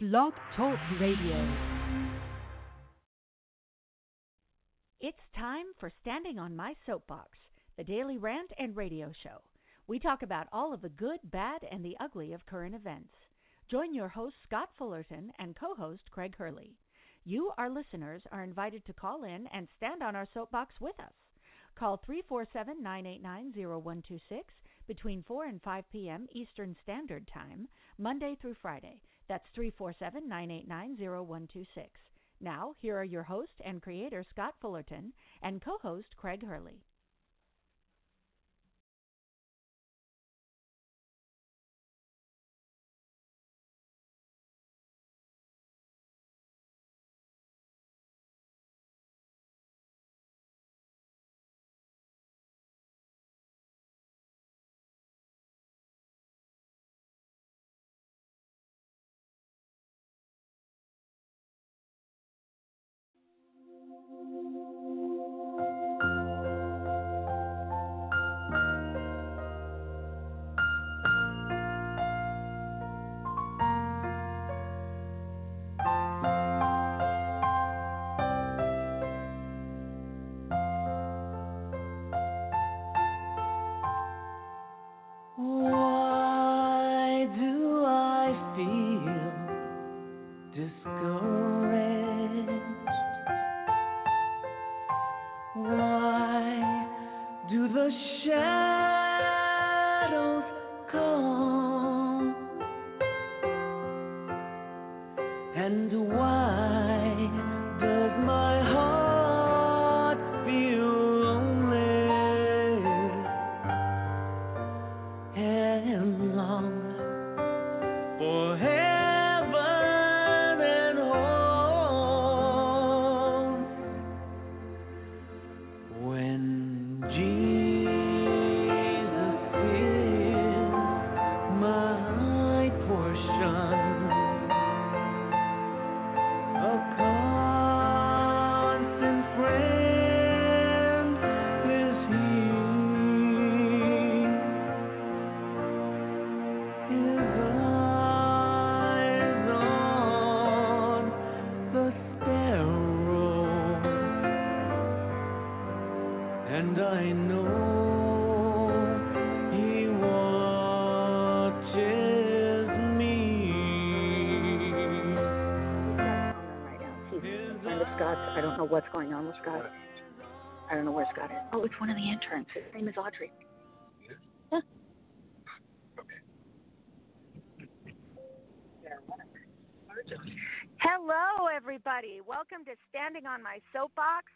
Blog Talk Radio. It's time for Standing on My Soapbox, the daily rant and radio show. We talk about all of the good, bad, and the ugly of current events. Join your host, Scott Fullerton, and co host, Craig Hurley. You, our listeners, are invited to call in and stand on our soapbox with us. Call 347 989 0126 between 4 and 5 p.m. Eastern Standard Time, Monday through Friday. That's 347 989 0126. Now, here are your host and creator, Scott Fullerton, and co host, Craig Hurley. And long. For it's one of the interns. His name is Audrey. Yeah. Hello, everybody. Welcome to Standing on My Soapbox.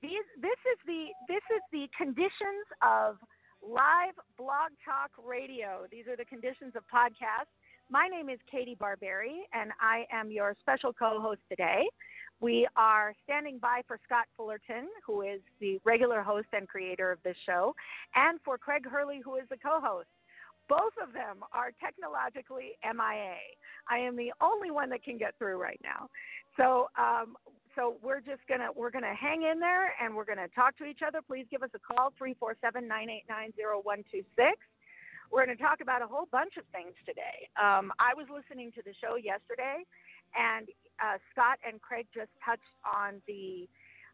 These, this is the this is the conditions of live blog talk radio. These are the conditions of podcast. My name is Katie Barberi, and I am your special co-host today. We are standing by for Scott Fullerton, who is the regular host and creator of this show, and for Craig Hurley, who is the co-host. Both of them are technologically MIA. I am the only one that can get through right now. So, um, so we're just gonna we're gonna hang in there and we're gonna talk to each other. Please give us a call three four seven nine eight nine zero one two six. We're going to talk about a whole bunch of things today. Um, I was listening to the show yesterday, and uh, Scott and Craig just touched on the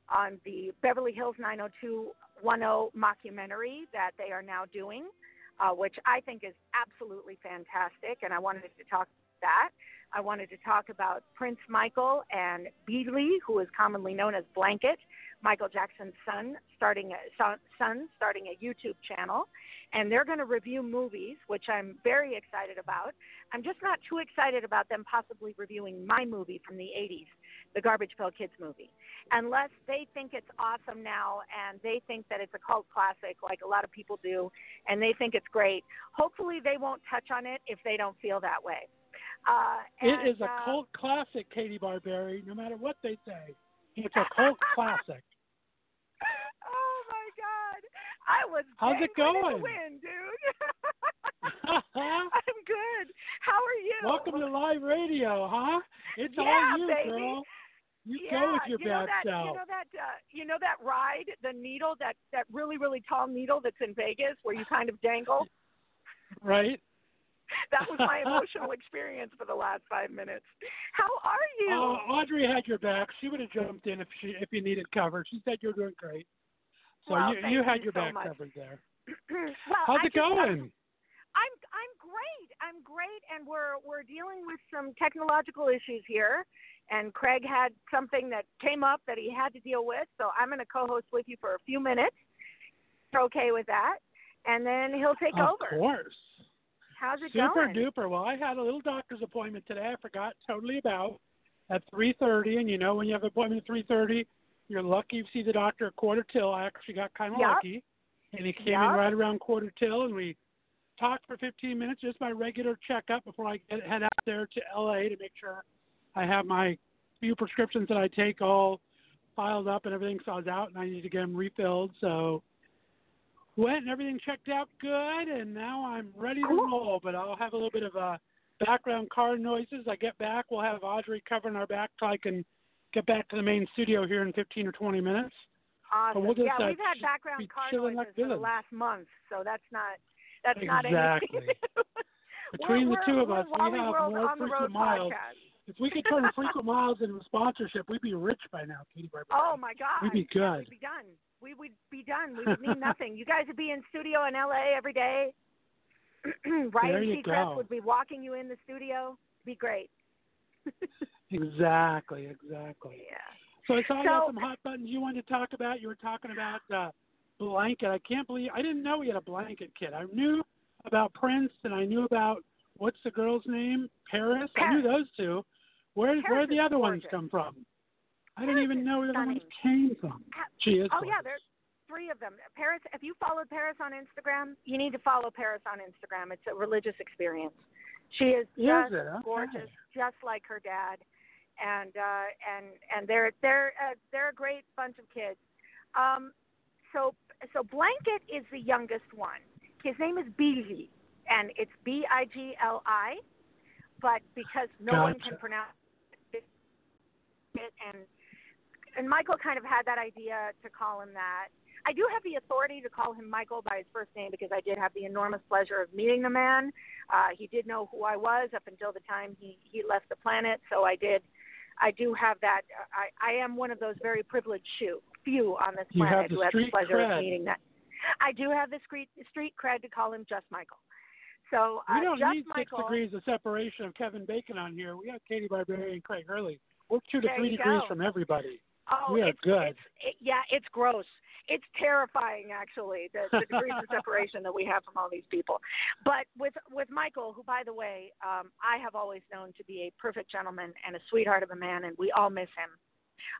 on the Beverly Hills 90210 mockumentary that they are now doing, uh, which I think is absolutely fantastic. And I wanted to talk that. I wanted to talk about Prince Michael and Beadley, who is commonly known as Blanket, Michael Jackson's son, starting a son, son starting a YouTube channel, and they're going to review movies, which I'm very excited about. I'm just not too excited about them possibly reviewing my movie from the 80s, the Garbage Pail Kids movie, unless they think it's awesome now and they think that it's a cult classic, like a lot of people do, and they think it's great. Hopefully, they won't touch on it if they don't feel that way. Uh, and, it is a uh, cult classic, Katie Barberi, no matter what they say. It's a cult classic. Oh my God! I was How's it going? wind, dude. I'm good. How are you? Welcome to live radio, huh? It's Yeah, all you, baby. girl. You yeah, go with your you know bad that, self. You know that uh, you know that ride, the needle, that that really really tall needle that's in Vegas where you kind of dangle. right? that was my emotional experience for the last five minutes. How are you? Uh, Audrey had your back. She would have jumped in if she if you needed cover. She said you're doing great. So Well, you you had your back covered there. well, How's I it going? I'm I'm great. I'm great, and we're we're dealing with some technological issues here. And Craig had something that came up that he had to deal with, so I'm going to co-host with you for a few minutes. You're okay with that? And then he'll take of over. Of course. How's it Super going? Super duper. Well, I had a little doctor's appointment today. I forgot totally about at 3:30, and you know when you have an appointment at 3:30, you're lucky you see the doctor at quarter till. I actually got kind of Yep. lucky, and he came in right around quarter till, and we talked for 15 minutes, just my regular checkup before I get head out there to LA to make sure I have my few prescriptions that I take all filed up and everything. So I was out, and I need to get them refilled. So went and everything checked out good, and now I'm ready to roll. But I'll have a little bit of a background car noises. I get back, we'll have Audrey covering our back so I can get back to the main studio here in 15 or 20 minutes. Awesome. we'll just, yeah, uh, we've had background car noises for the last month, so that's not that's not Exactly. anything. Between we're, the two of us, we have World more on the road frequent miles. podcast. If we could turn frequent miles into a sponsorship, we'd be rich by now, Katie Barber. Oh my God, We'd be Yeah, we'd be done. We would be done. We would need nothing. You guys would be in studio in LA every day. Ryan Seacrest would be walking you in the studio. Be great. Exactly, exactly. Yeah. So I saw you had So- some hot buttons you wanted to talk about. You were talking about uh, blanket. I can't believe I didn't know he had a blanket kit. I knew about Prince and I knew about what's the girl's name? Paris. I knew those two. Where where Paris the is other ones come from? I Paris didn't even know where the other ones came from. She is. Oh yeah, there's three of them. Paris. If you followed Paris on Instagram, you need to follow Paris on Instagram. It's a religious experience. She is Is just it? Okay. gorgeous, just like her dad, and uh, and and they're they're uh, they're a great bunch of kids. Um, so so Blanket is the youngest one. His name is Bigi, and it's B I G L I, but because no one can pronounce it, and and Michael kind of had that idea to call him that. I do have the authority to call him Michael by his first name because I did have the enormous pleasure of meeting the man. Uh, he did know who I was up until the time he he left the planet, so I did. I do have that. I I am one of those very privileged few few on this You planet have who has the pleasure cred. of meeting that. I do have the street street cred to call him just Michael. So uh, we don't just need six degrees of separation of Kevin Bacon on here. We have Katie Barberi and Craig Hurley. We're two to three degrees go. from everybody. Oh, We are it's, good. It's, it, yeah, it's gross. It's terrifying, actually, the, the degrees of separation that we have from all these people. But with with Michael, who, by the way, um, I have always known to be a perfect gentleman and a sweetheart of a man, and we all miss him.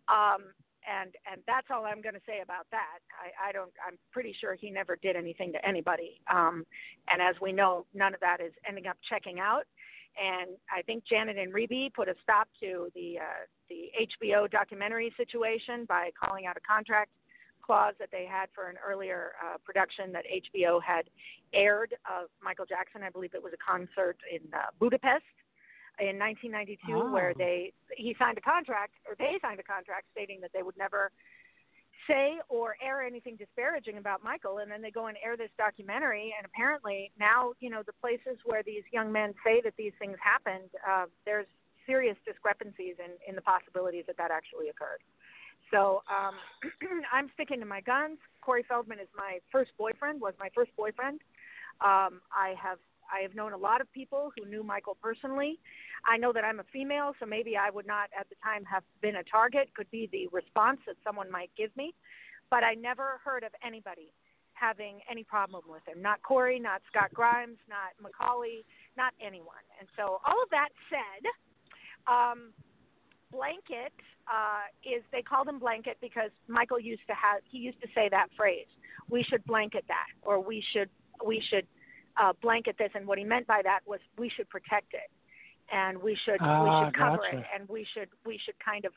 Um, and and that's all I'm going to say about that. I, I don't. I'm pretty sure he never did anything to anybody. Um, and as we know, none of that is ending up checking out. And I think Janet and Rebbie put a stop to the uh, the HBO documentary situation by calling out a contract clause that they had for an earlier uh, production that HBO had aired of Michael Jackson. I believe it was a concert in uh, Budapest in 1992, Oh. where they he signed a contract or they signed a contract stating that they would never say or air anything disparaging about Michael, and then they go and air this documentary, and apparently now you know the places where these young men say that these things happened, uh, there's serious discrepancies in in the possibilities that that actually occurred. So um, I'm sticking to my guns. Corey Feldman is my first boyfriend. Was my first boyfriend. Um, I have I have known a lot of people who knew Michael personally. I know that I'm a female, so maybe I would not at the time have been a target. Could be the response that someone might give me, but I never heard of anybody having any problem with him. Not Corey, not Scott Grimes, not Macaulay, not anyone. And so all of that said, um, blanket uh, is they called him blanket because Michael used to have he used to say that phrase. We should blanket that, or we should we should uh, blanket this. And what he meant by that was we should protect it, and we should we Ah, should cover gotcha. it, and we should we should kind of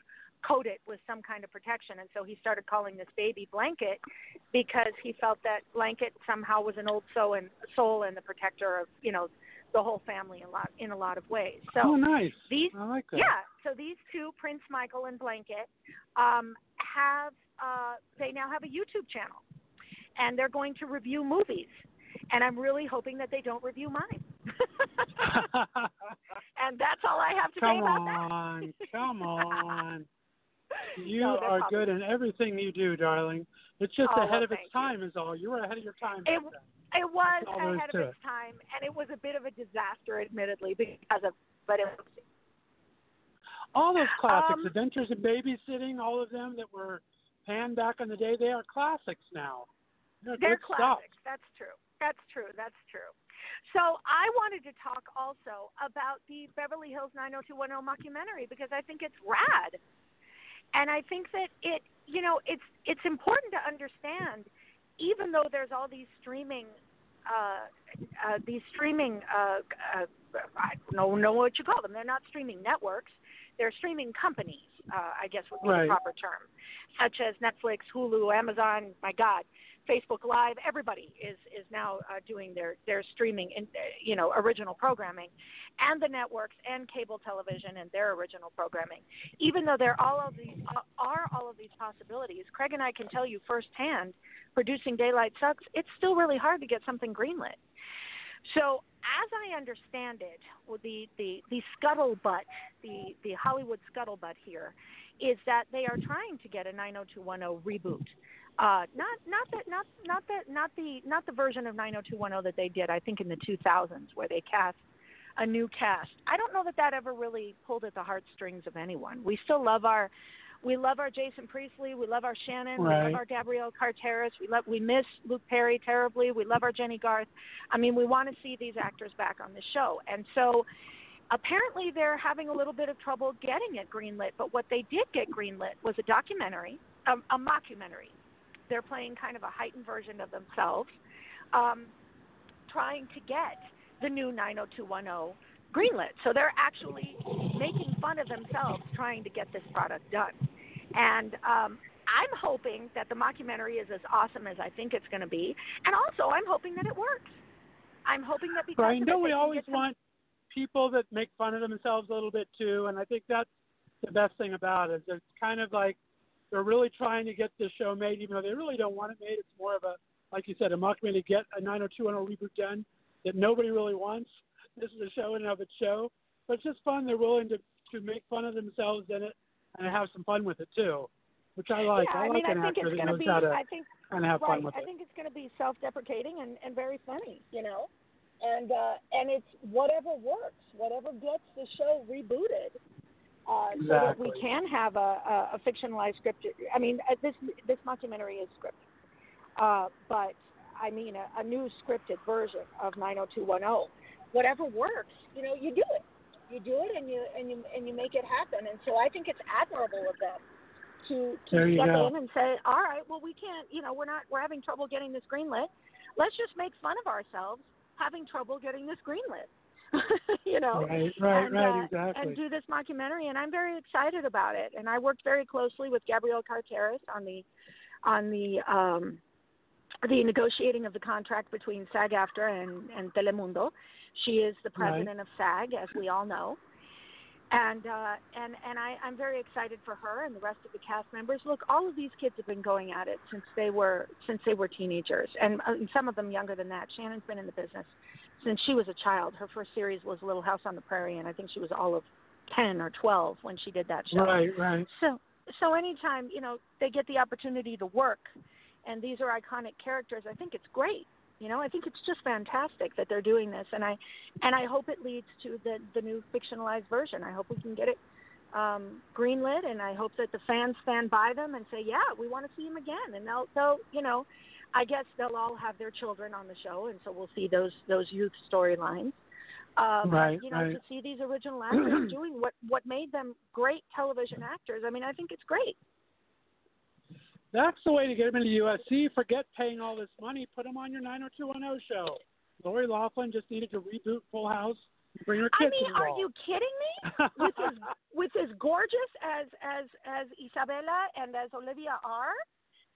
coat it with some kind of protection. And so he started calling this baby blanket because he felt that blanket somehow was an old soul and soul and the protector of you know the whole family in a lot in a lot of ways. So oh, nice. these I like that. yeah, so these two, Prince Michael and Blanket, um, have uh, they now have a YouTube channel, and they're going to review movies, and I'm really hoping that they don't review mine. and that's all I have to come say about on, that. come on. You No, are all. good in everything you do, darling. It's just Oh, ahead well, of its thank you. time, is all. You were ahead of your time. It, it was That's all there is ahead of its time, and it was a bit of a disaster, admittedly, because of. But it was All those classics, Um, Adventures in Babysitting, all of them that were panned back in the day, they are classics now. They're, They're good stuff. classics. That's true. That's true. That's true. So I wanted to talk also about the Beverly Hills 90210 mockumentary because I think it's rad, and I think that it, you know, it's it's important to understand, even though there's all these streaming, uh, uh, these streaming, uh, uh, I don't know what you call them. They're not streaming networks. They're streaming companies. Uh, I guess would be Right. the proper term, such as Netflix, Hulu, Amazon. My God, Facebook Live, everybody is is now uh, doing their their streaming uh, you know original programming, and the networks and cable television and their original programming. Even though there all of these uh, are all of these possibilities, Craig and I can tell you firsthand, producing Daylight Sucks, it's still really hard to get something greenlit. So as I understand it, the the the scuttlebutt, the the Hollywood scuttlebutt here, is that they are trying to get a 90210 reboot. Uh, not not that not not that not the not the version of 90210 that they did I think in the 2000s where they cast a new cast. I don't know that that ever really pulled at the heartstrings of anyone. We still love our we love our Jason Priestley, we love our Shannon, we love our Gabrielle Carteris, we love we miss Luke Perry terribly, we love our Jennie Garth. I mean, we want to see these actors back on the show. And so apparently they're having a little bit of trouble getting it greenlit, but what they did get greenlit was a documentary, um, a mockumentary. They're playing kind of a heightened version of themselves, um, trying to get the new 90210 greenlit. So they're actually making fun of themselves trying to get this product done. And um, I'm hoping that the mockumentary is as awesome as I think it's going to be, and also I'm hoping that it works. I'm hoping that because Right. Don't we always some- want people that make fun of themselves a little bit too? And I think that's the best thing about it. It's kind of like they're really trying to get this show made, even though they really don't want it made. It's more of a, like you said, a mockumentary to get a 90210 reboot done that nobody really wants. This is a show in and of its show, but it's just fun. They're willing to to make fun of themselves in it and have some fun with it too, which I like. yeah, I I like mean, an I think actor it's that going to knows be. how to I think kind of have right. fun with I it. think it's going to be self-deprecating and, and very funny, you know, and uh, and it's whatever works, whatever gets the show rebooted, uh, so that we can have a, a, a fictionalized script. I mean, uh, this this documentary is scripted, uh, but I mean a, a new scripted version of 90210. Whatever works, you know, you do it. You do it, and you and you and you make it happen. And so I think it's admirable of them to to step go. in and say, all right, well, we can't, you know, we're not, we're having trouble getting this greenlit. Let's just make fun of ourselves having trouble getting this greenlit. you know, Right, right, and, right, uh, exactly. and do this mockumentary, and I'm very excited about it. And I worked very closely with Gabrielle Carteris on the on the um, the negotiating of the contract between SAG-AFTRA and, and Telemundo. She is the Right. president of SAG, as we all know. And uh, and and I, I'm very excited for her and the rest of the cast members. Look, all of these kids have been going at it since they were since they were teenagers, and uh, some of them younger than that. Shannon's been in the business since she was a child. Her first series was Little House on the Prairie, and I think she was all of ten or twelve when she did that show. Right, right. So so anytime you know they get the opportunity to work, and these are iconic characters, I think it's great. You know, I think it's just fantastic that they're doing this, and I and I hope it leads to the the new fictionalized version. I hope we can get it um, greenlit, and I hope that the fans stand by them and say, yeah, we want to see him again, and they'll they'll you know, I guess they'll all have their children on the show, and so we'll see those those youth storylines. Um, Right, you know, right. to see these original actors doing what what made them great television actors. I mean, I think it's great. That's the way to get them into USC. Forget paying all this money. Put them on your 90210 show. Lori Loughlin just needed to reboot Full House. Bring her I kids mean, are you kidding me? with as with as gorgeous as as as Isabella and as Olivia are,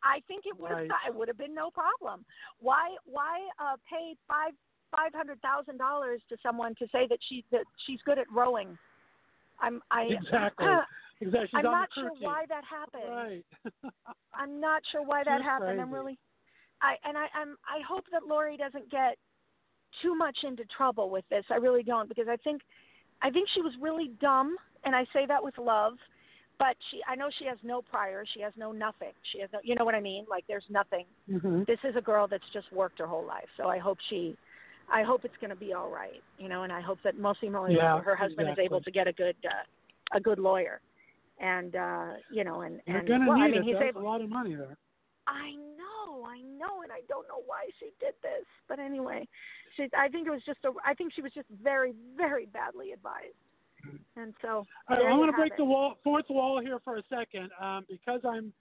I think it would have Right. it would have been no problem. Why why uh, pay five five hundred thousand dollars to someone to say that she that she's good at rowing? I'm I Exactly. Exactly. I'm not sure why that happened. Right. I'm not sure why that She's happened. I'm really, I and I I'm I hope that Lori doesn't get too much into trouble with this. I really don't because I think I think she was really dumb, and I say that with love. But she, I know she has no prior. She has no nothing. She has no, you know what I mean? Like there's nothing. Mm-hmm. This is a girl that's just worked her whole life. So I hope she, I hope it's going to be all right. You know, and I hope that mostly Molly, Yeah, her husband exactly. is able to get a good, uh, a good lawyer, and uh, you know, and You're and gonna well, need I mean, it. he's That's able. a lot of money there. I know, I know, and I don't know why she did this. But anyway, she, I think it was just a. I think she was just very, very badly advised. And so right, I'm you going to break it. the wall, fourth wall here for a second um, because I'm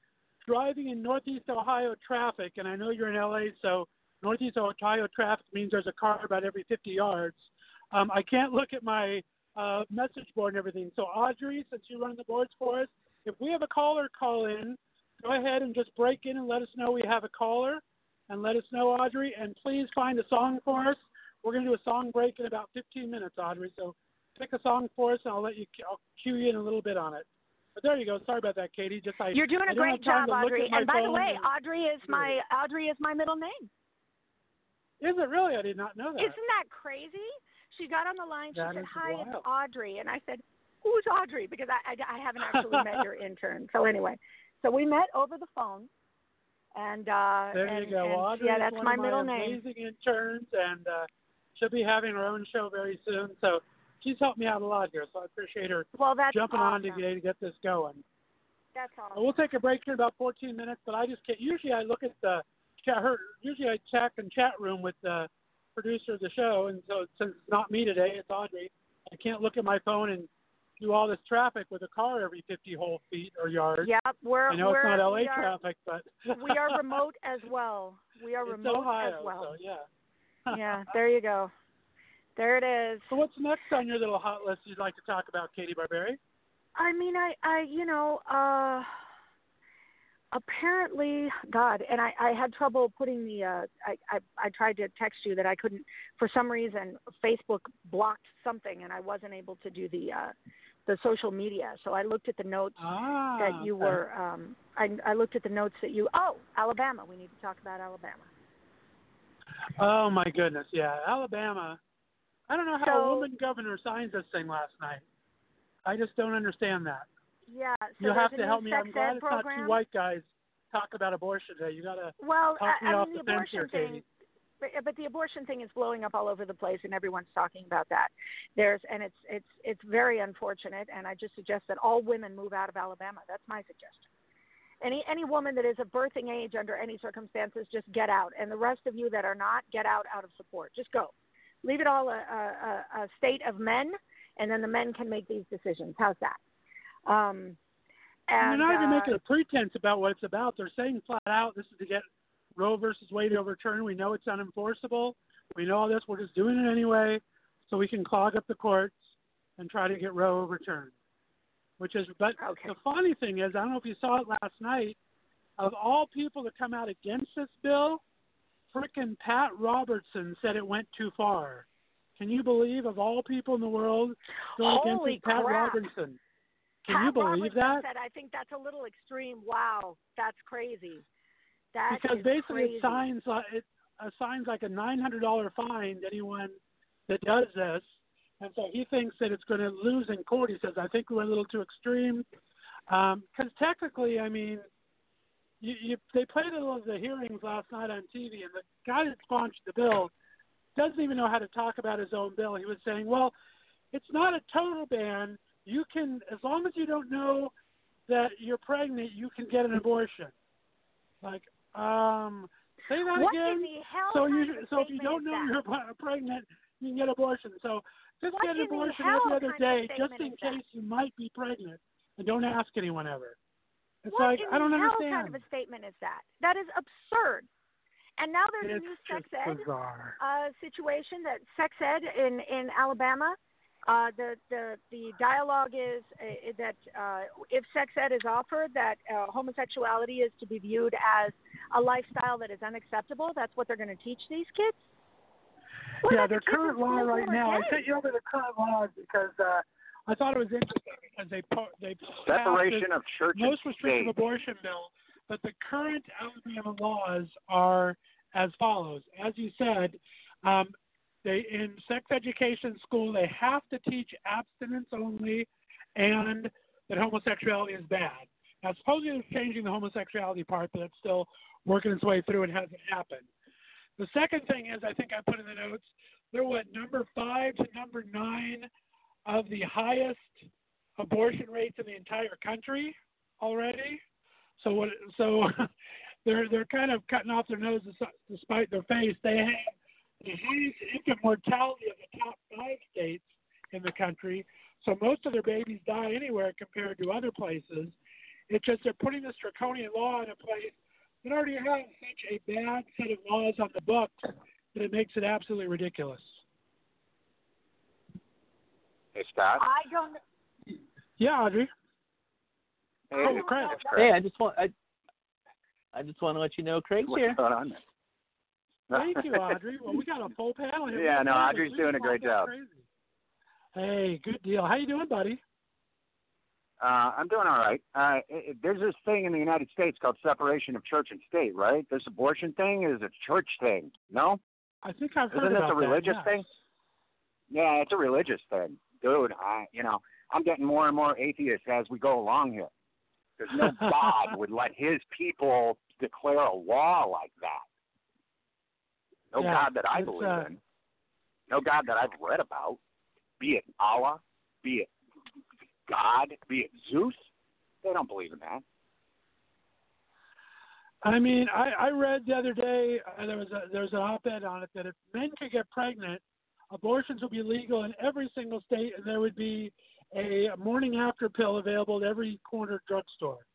driving in Northeast Ohio traffic, and I know you're in LA, so Northeast Ohio traffic means there's a car about every 50 yards. Um, I can't look at my uh, message board and everything. So, Audrey, since you run the boards for us, if we have a caller call in, go ahead and just break in and let us know we have a caller, and let us know, Audrey. And please find a song for us. We're going to do a song break in about 15 minutes, Audrey. So pick a song for us, and I'll let you. I'll cue you in a little bit on it. But there you go. Sorry about that, Katie. Just I. You're doing I a don't great job, Audrey. And by the way, and- Audrey is my Audrey is my middle name. Is it really? I did not know that. Isn't that crazy? She got on the line. She That said, "Hi, it's. Audrey," and I said, "Who's Audrey?" Because I, I, I haven't actually met your intern. So anyway, so we met over the phone, and uh, There and, you go. and, Audrey yeah, that's my middle name. amazing interns, and uh, she'll be having her own show very soon. So she's helped me out a lot here. So I appreciate her Well, that's jumping awesome. on today to get this going. That's awesome. We'll take a break here in about 14 minutes, but I just can't. Usually, I look at the chat. Her usually I check in chat room with the producer of the show, and so since it's not me today, it's Audrey. I can't look at my phone and do all this traffic with a car every 50 whole feet or yards. Yep, we're I know we're it's not LA are, traffic, but we are remote as well. We are it's remote Ohio, as well. so yeah. yeah, there you go. There it is. So what's next on your little hot list you'd like to talk about, Katie Barberi? I mean, I, I, you know, uh, apparently, God, and I, I had trouble putting the, uh, I, I, I tried to text you that I couldn't, for some reason, Facebook blocked something, and I wasn't able to do the, uh, the social media. So I looked at the notes Ah, that you were, um, I, I looked at the notes that you, oh, Alabama. We need to talk about Alabama. Oh my goodness, yeah, Alabama. I don't know how So- a woman governor signs this thing last night. I just don't understand that. Yeah. So you have to help me. I'm glad it's not two white guys talk about abortion today. You gotta Well, talk I, me I off mean, the the fence here, abortion thing. Katie. But, but the abortion thing is blowing up all over the place, and everyone's talking about that. There's, and it's it's it's very unfortunate. And I just suggest that all women move out of Alabama. That's my suggestion. Any any woman that is of birthing age under any circumstances, just get out. And the rest of you that are not, get out out of support. Just go. Leave it all a, a a state of men, and then the men can make these decisions. How's that? Um, And they're not even uh, making a pretense about what it's about. They're saying flat out, this is to get Roe versus Wade overturned. We know it's unenforceable. We know all this. We're just doing it anyway, so we can clog up the courts and try to get Roe overturned. Which is, but Okay. the funny thing is, I don't know if you saw it last night. Of all people to come out against this bill, frickin' Pat Robertson said it went too far. Can you believe, of all people in the world, going against Holy Pat crap. Robertson? Can Pat you believe Robertson that? Said, I think that's a little extreme. Wow, that's crazy. That because basically crazy. it signs like it assigns like a nine hundred dollar fine to anyone that does this, and so he thinks that it's going to lose in court. He says, "I think we went a little too extreme," um, because technically, I mean, you, you they played a little of the hearings last night on TV, and the guy that sponsored the bill doesn't even know how to talk about his own bill. He was saying, "Well, it's not a total ban. You can, as long as you don't know that you're pregnant, you can get an abortion." Like, um, say that What again. in the hell so you, so if you don't know that? you're pregnant, you can get abortion. So just What get an abortion every other kind of a day, just in case you might be pregnant, and don't ask anyone ever. It's what like in I don't understand. kind of a statement is that? That is absurd. And now there's it's a new sex ed uh, situation that sex ed in in Alabama. Uh, the the the dialogue is uh, that uh, if sex ed is offered, that uh, homosexuality is to be viewed as a lifestyle that is unacceptable. That's what they're going to teach these kids. What yeah, about the their current law right are now. I gay? sent you over the current laws because uh, I thought it was interesting because they po- they passed Separation of church most and restrictive state. abortion bill, but the current Alabama laws are as follows. As you said, um, they in sex education school they have to teach abstinence only and that homosexuality is bad. Now supposedly they're changing the homosexuality part, but it's still working its way through and hasn't happened. The second thing is I think I put in the notes they're what number five to number nine of the highest abortion rates in the entire country already. So what? So they're they're kind of cutting off their nose despite their face. They have the highest infant mortality of the top five states in the country. So most of their babies die anywhere compared to other places. It's just they're putting this draconian law in a place that already has such a bad set of laws on the books that it makes it absolutely ridiculous. Hey, Scott. I don't. Yeah, Audrey. Hey, Oh, Craig. it's Craig. Hey, I just want I, I just want to let you know Craig's What's here. going on there? Thank you, Audrey. Well, we got a full panel here. Yeah, no, Audrey's doing a great job. crazy. Hey, good deal. How you doing, buddy? Uh, I'm doing all right. Uh, it, it- there's this thing in the United States called separation of church and state, right? This abortion thing is a church thing, no? I think I've heard Isn't this a religious that, yes. thing? Yeah, it's a religious thing, dude. I, you know, I'm getting more and more atheist as we go along here. Because no God would let His people declare a law like that. No Yeah, God that I believe uh, in. No God that I've read about. Be it Allah, be it God, be it Zeus. They don't believe in that. I mean, I, I read the other day uh, there was a there was an op-ed on it that if men could get pregnant, abortions would be legal in every single state, and there would be a morning after pill available at every corner drugstore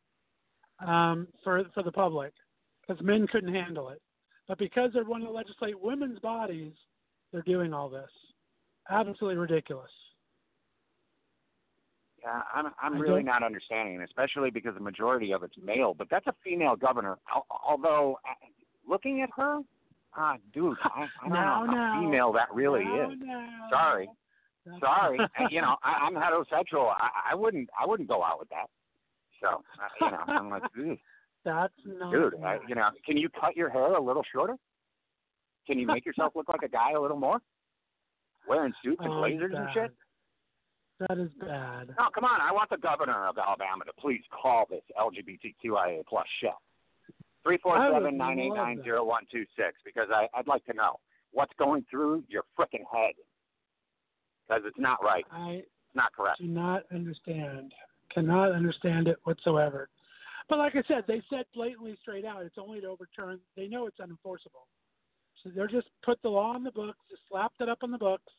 um, for for the public, because men couldn't handle it. But because they're wanting to legislate women's bodies, they're doing all this. Absolutely ridiculous. Yeah, I'm I'm really don't- understanding, especially because the majority of it's male. But that's a female governor. Although, uh, looking at her, ah, dude, I, I don't Now, know how now. female that really Now, is. Sorry, sorry. Uh, you know, I, I'm heterosexual. I, I wouldn't I wouldn't go out with that. So, you know, I'm like, "Ugh." That's not. dude, I, you know, can you cut your hair a little shorter? Can you make yourself look like a guy a little more? Wearing suits and Oh, blazers and shit. That is bad. No, come on. I want the governor of Alabama to please call this LGBTQIA plus show. Three four seven nine eight nine zero one two six because I I'd like to know what's going through your frickin' head because it's not right. I It's not correct. do not understand. Cannot understand it whatsoever. But like I said, they said blatantly straight out, it's only to overturn. They know it's unenforceable, so they're just put the law on the books, just slapped it up on the books,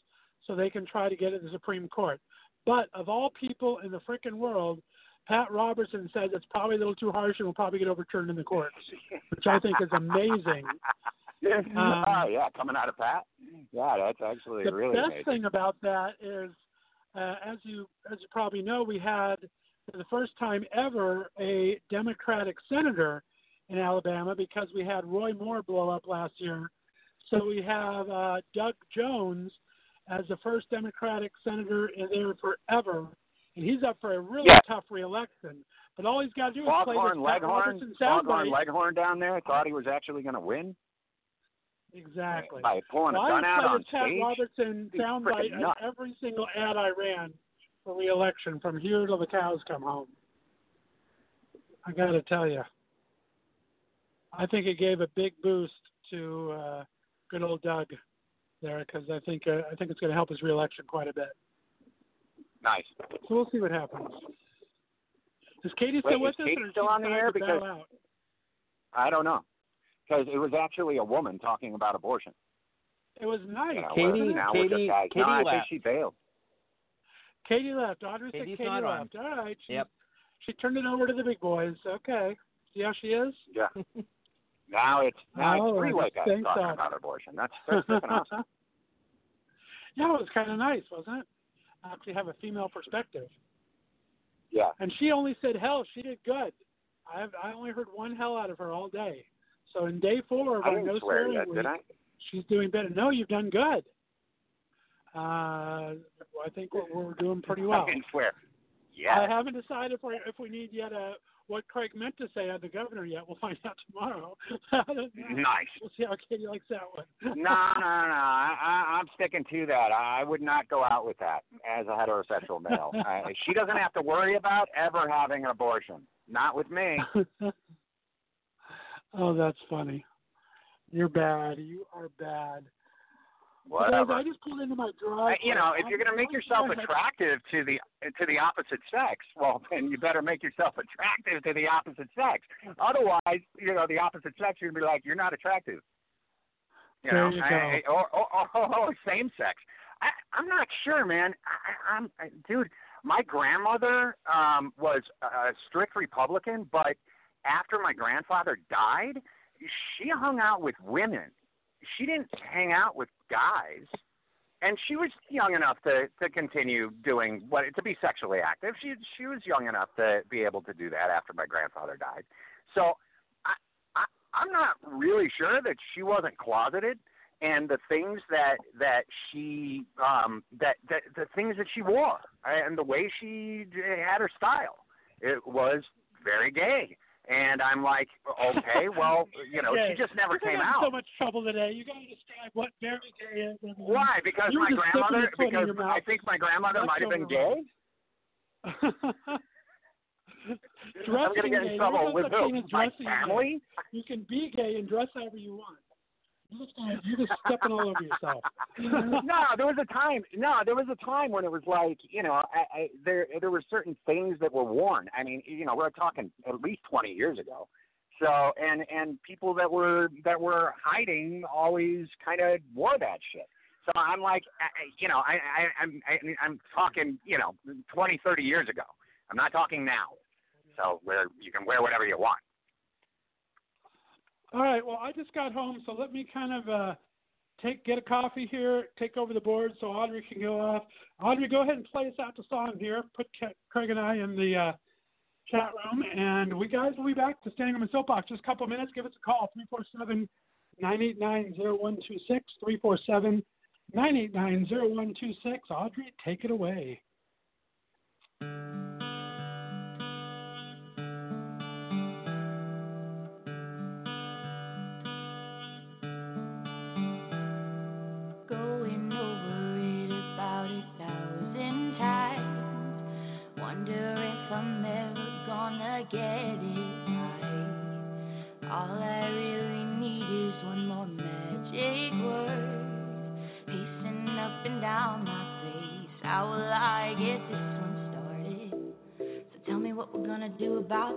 so they can try to get it to the Supreme Court. But of all people in the frickin' world, Pat Robertson says it's probably a little too harsh and will probably get overturned in the courts, which I think is amazing. oh yeah, coming out of Pat. Yeah, that's actually the really The best amazing. thing about that is, uh, as you as you probably know, we had for the first time ever a Democratic senator in Alabama because we had Roy Moore blow up last year. So we have uh, Doug Jones as the first Democratic senator in there forever, and he's up for a really Yeah. tough reelection. But all he's got to do is play Foghorn this Leghorn, Robertson Foghorn soundbite. Leghorn down there I thought he was actually going to win Exactly. by pulling Well, a gun I out on Pat stage. Robertson soundbite in every single ad I ran for reelection from here till the cows come home. I got to tell you, I think it gave a big boost to uh, good old Doug there because I think uh, I think it's going to help his reelection quite a bit. Nice. So we'll see what happens. Is Katie still Wait, with is us? Katie or is still she on the air? Because- I don't know because it was actually a woman talking about abortion. it was nice. You know, Katie- where now we're just Katie- guys. Katie no, I think she bailed. Katie left. Audrey said Katie not on. left. All right. She, Yep. She turned it over to the big boys. Okay. See how she is? Yeah. Now it's now Oh, it's three way I guys think talking so. about abortion. That's that's freaking awesome. yeah, it was kind of nice, wasn't it? Actually, have a female perspective. Yeah. And she only said hell. She did good. I have I only heard one hell out of her all day. So in day four of I our didn't no swear swearing yet, week, did I? she's doing better. No, you've done good. Uh, I think we're, we're doing pretty well. I didn't swear. I haven't decided if we if we need yet a what Craig meant to say on the governor yet. We'll find out tomorrow. Nice. We'll see how Katie likes that one. no, no, no. I, I, I'm sticking to that. I would not go out with that as a heterosexual male. I, she doesn't have to worry about ever having an abortion. Not with me. oh, that's funny. You're bad. You are bad. Whatever. Guys, I just pulled into my driveway. you know, if you're going to make yourself attractive to the to the opposite sex, well, then you better make yourself attractive to the opposite sex. Otherwise, you know, the opposite sex, you're going to be like, you're not attractive. You There know, you I- I- or, or, or, or same sex. I, I'm not sure, man. I, I'm, I, dude. My grandmother um, was a strict Republican, but after my grandfather died, she hung out with women. She didn't hang out with guys and she was young enough to to continue doing what to be sexually active. She she was young enough to be able to do that after my grandfather died. So I, I I'm not really sure that she wasn't closeted and the things that that she um that that the things that she wore and the way she had her style it was very gay and i'm like okay well you know she just never You're came out so much trouble today. You got to describe what very gay is. why? Because You were my grandmother. your foot in Because. I think my grandmother That's might have been gay. Dressing I'm gonna get in trouble with who? My gay. family. You can be gay and dress however you want. You're just, stepping all over yourself. no, there was a time. No, there was a time when it was like you know, I, I, there there were certain things that were worn. I mean, you know, we're talking at least 20 years ago. So and and people that were that were hiding always kind of wore that shit. So I'm like, I- you know, I, I I'm I, I'm talking, you know, twenty thirty years ago. I'm not talking now. So where you can wear whatever you want. All right. Well, I just got home, so let me kind of uh, take get a coffee here, take over the board, so Audrey can go off. Audrey, go ahead and play us out the song here. Put Craig and I in the uh, chat room, and we guys will be back to standing on the soapbox. Just a couple minutes. Give us a call three four seven nine eight nine zero one two six three four seven nine eight nine zero one two six. Audrey, take it away.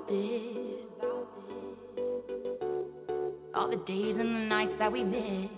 This. All the days and the nights that we miss.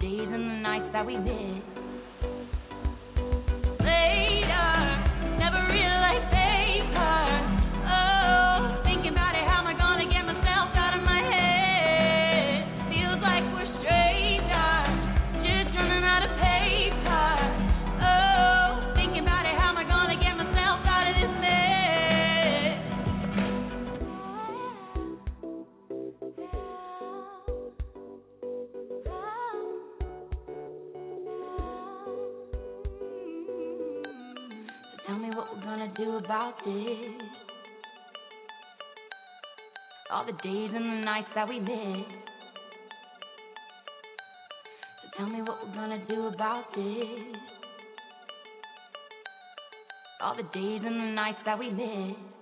Days and the nights that we miss. Days and the nights that we missed. So tell me what we're gonna do about this. All the days and the nights that we missed.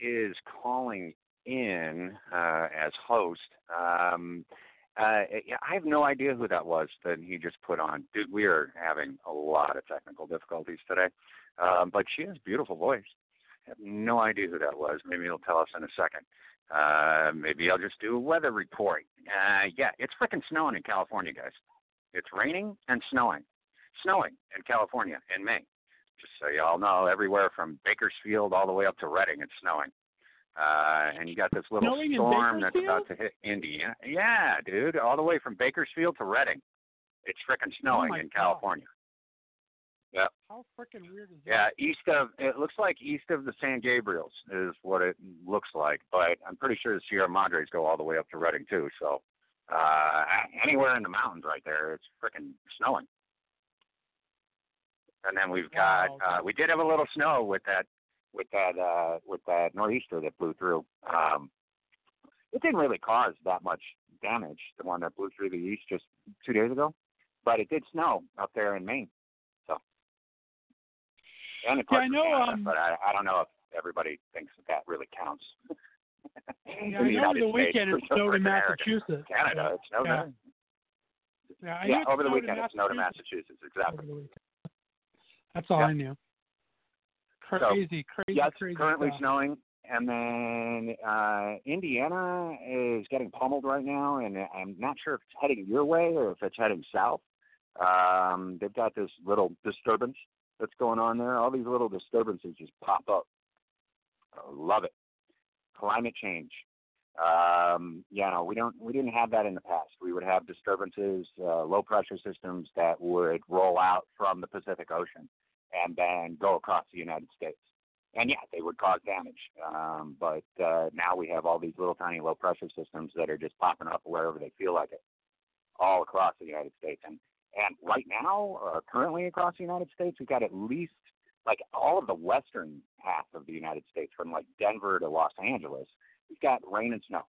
Is calling in uh, as host. Um, uh, I have no idea who that was that he just put on. Dude, we are having a lot of technical difficulties today. Um, but she has a beautiful voice. I have no idea who that was. Maybe he'll tell us in a second. Uh, maybe I'll just do a weather report. Uh, yeah, it's freaking snowing in California, guys. It's raining and snowing. Snowing in California in May just so y'all know, everywhere from Bakersfield all the way up to Redding, it's snowing. Uh, and you got this little Snowing storm that's about to hit Indiana. Yeah, dude, all the way from Bakersfield to Redding. It's frickin' snowing Oh in God. California. Yep. How freaking weird is that? Yeah, east of it looks like east of the San Gabriels is what it looks like, but I'm pretty sure the Sierra Madres go all the way up to Redding too. So uh anywhere in the mountains right there, it's frickin' snowing. And then we've got Wow. uh we did have a little snow with that with that uh with that nor'easter that blew through. Um it didn't really cause that much damage, the one that blew through the east just two days ago. But it did snow up there in Maine. So and of Yeah, I know, Canada, um, but I, I don't know if everybody thinks that that really counts. Yeah, I know United over the States, weekend it snowed in. Massachusetts. Canada, it snowed Yeah. Yeah, Yeah, over the weekend it snowed in Massachusetts, exactly. Over the weekend. That's all Yeah. I knew. Crazy, crazy, Yes, crazy. currently stuff. snowing, and then uh, Indiana is getting pummeled right now, and I'm not sure if it's heading your way or if it's heading south. Um, they've got this little disturbance that's going on there. All these little disturbances just pop up. I love it. Climate change. Um, you know, we don't we didn't have that in the past. We would have disturbances, uh, low pressure systems that would roll out from the Pacific Ocean and then go across the United States. And yeah, they would cause damage. Um, but uh, now we have all these little tiny low pressure systems that are just popping up wherever they feel like it, all across the United States. And and right now, uh, currently across the United States, we've got at least like all of the western half of the United States, from like Denver to Los Angeles, we've got rain and snow.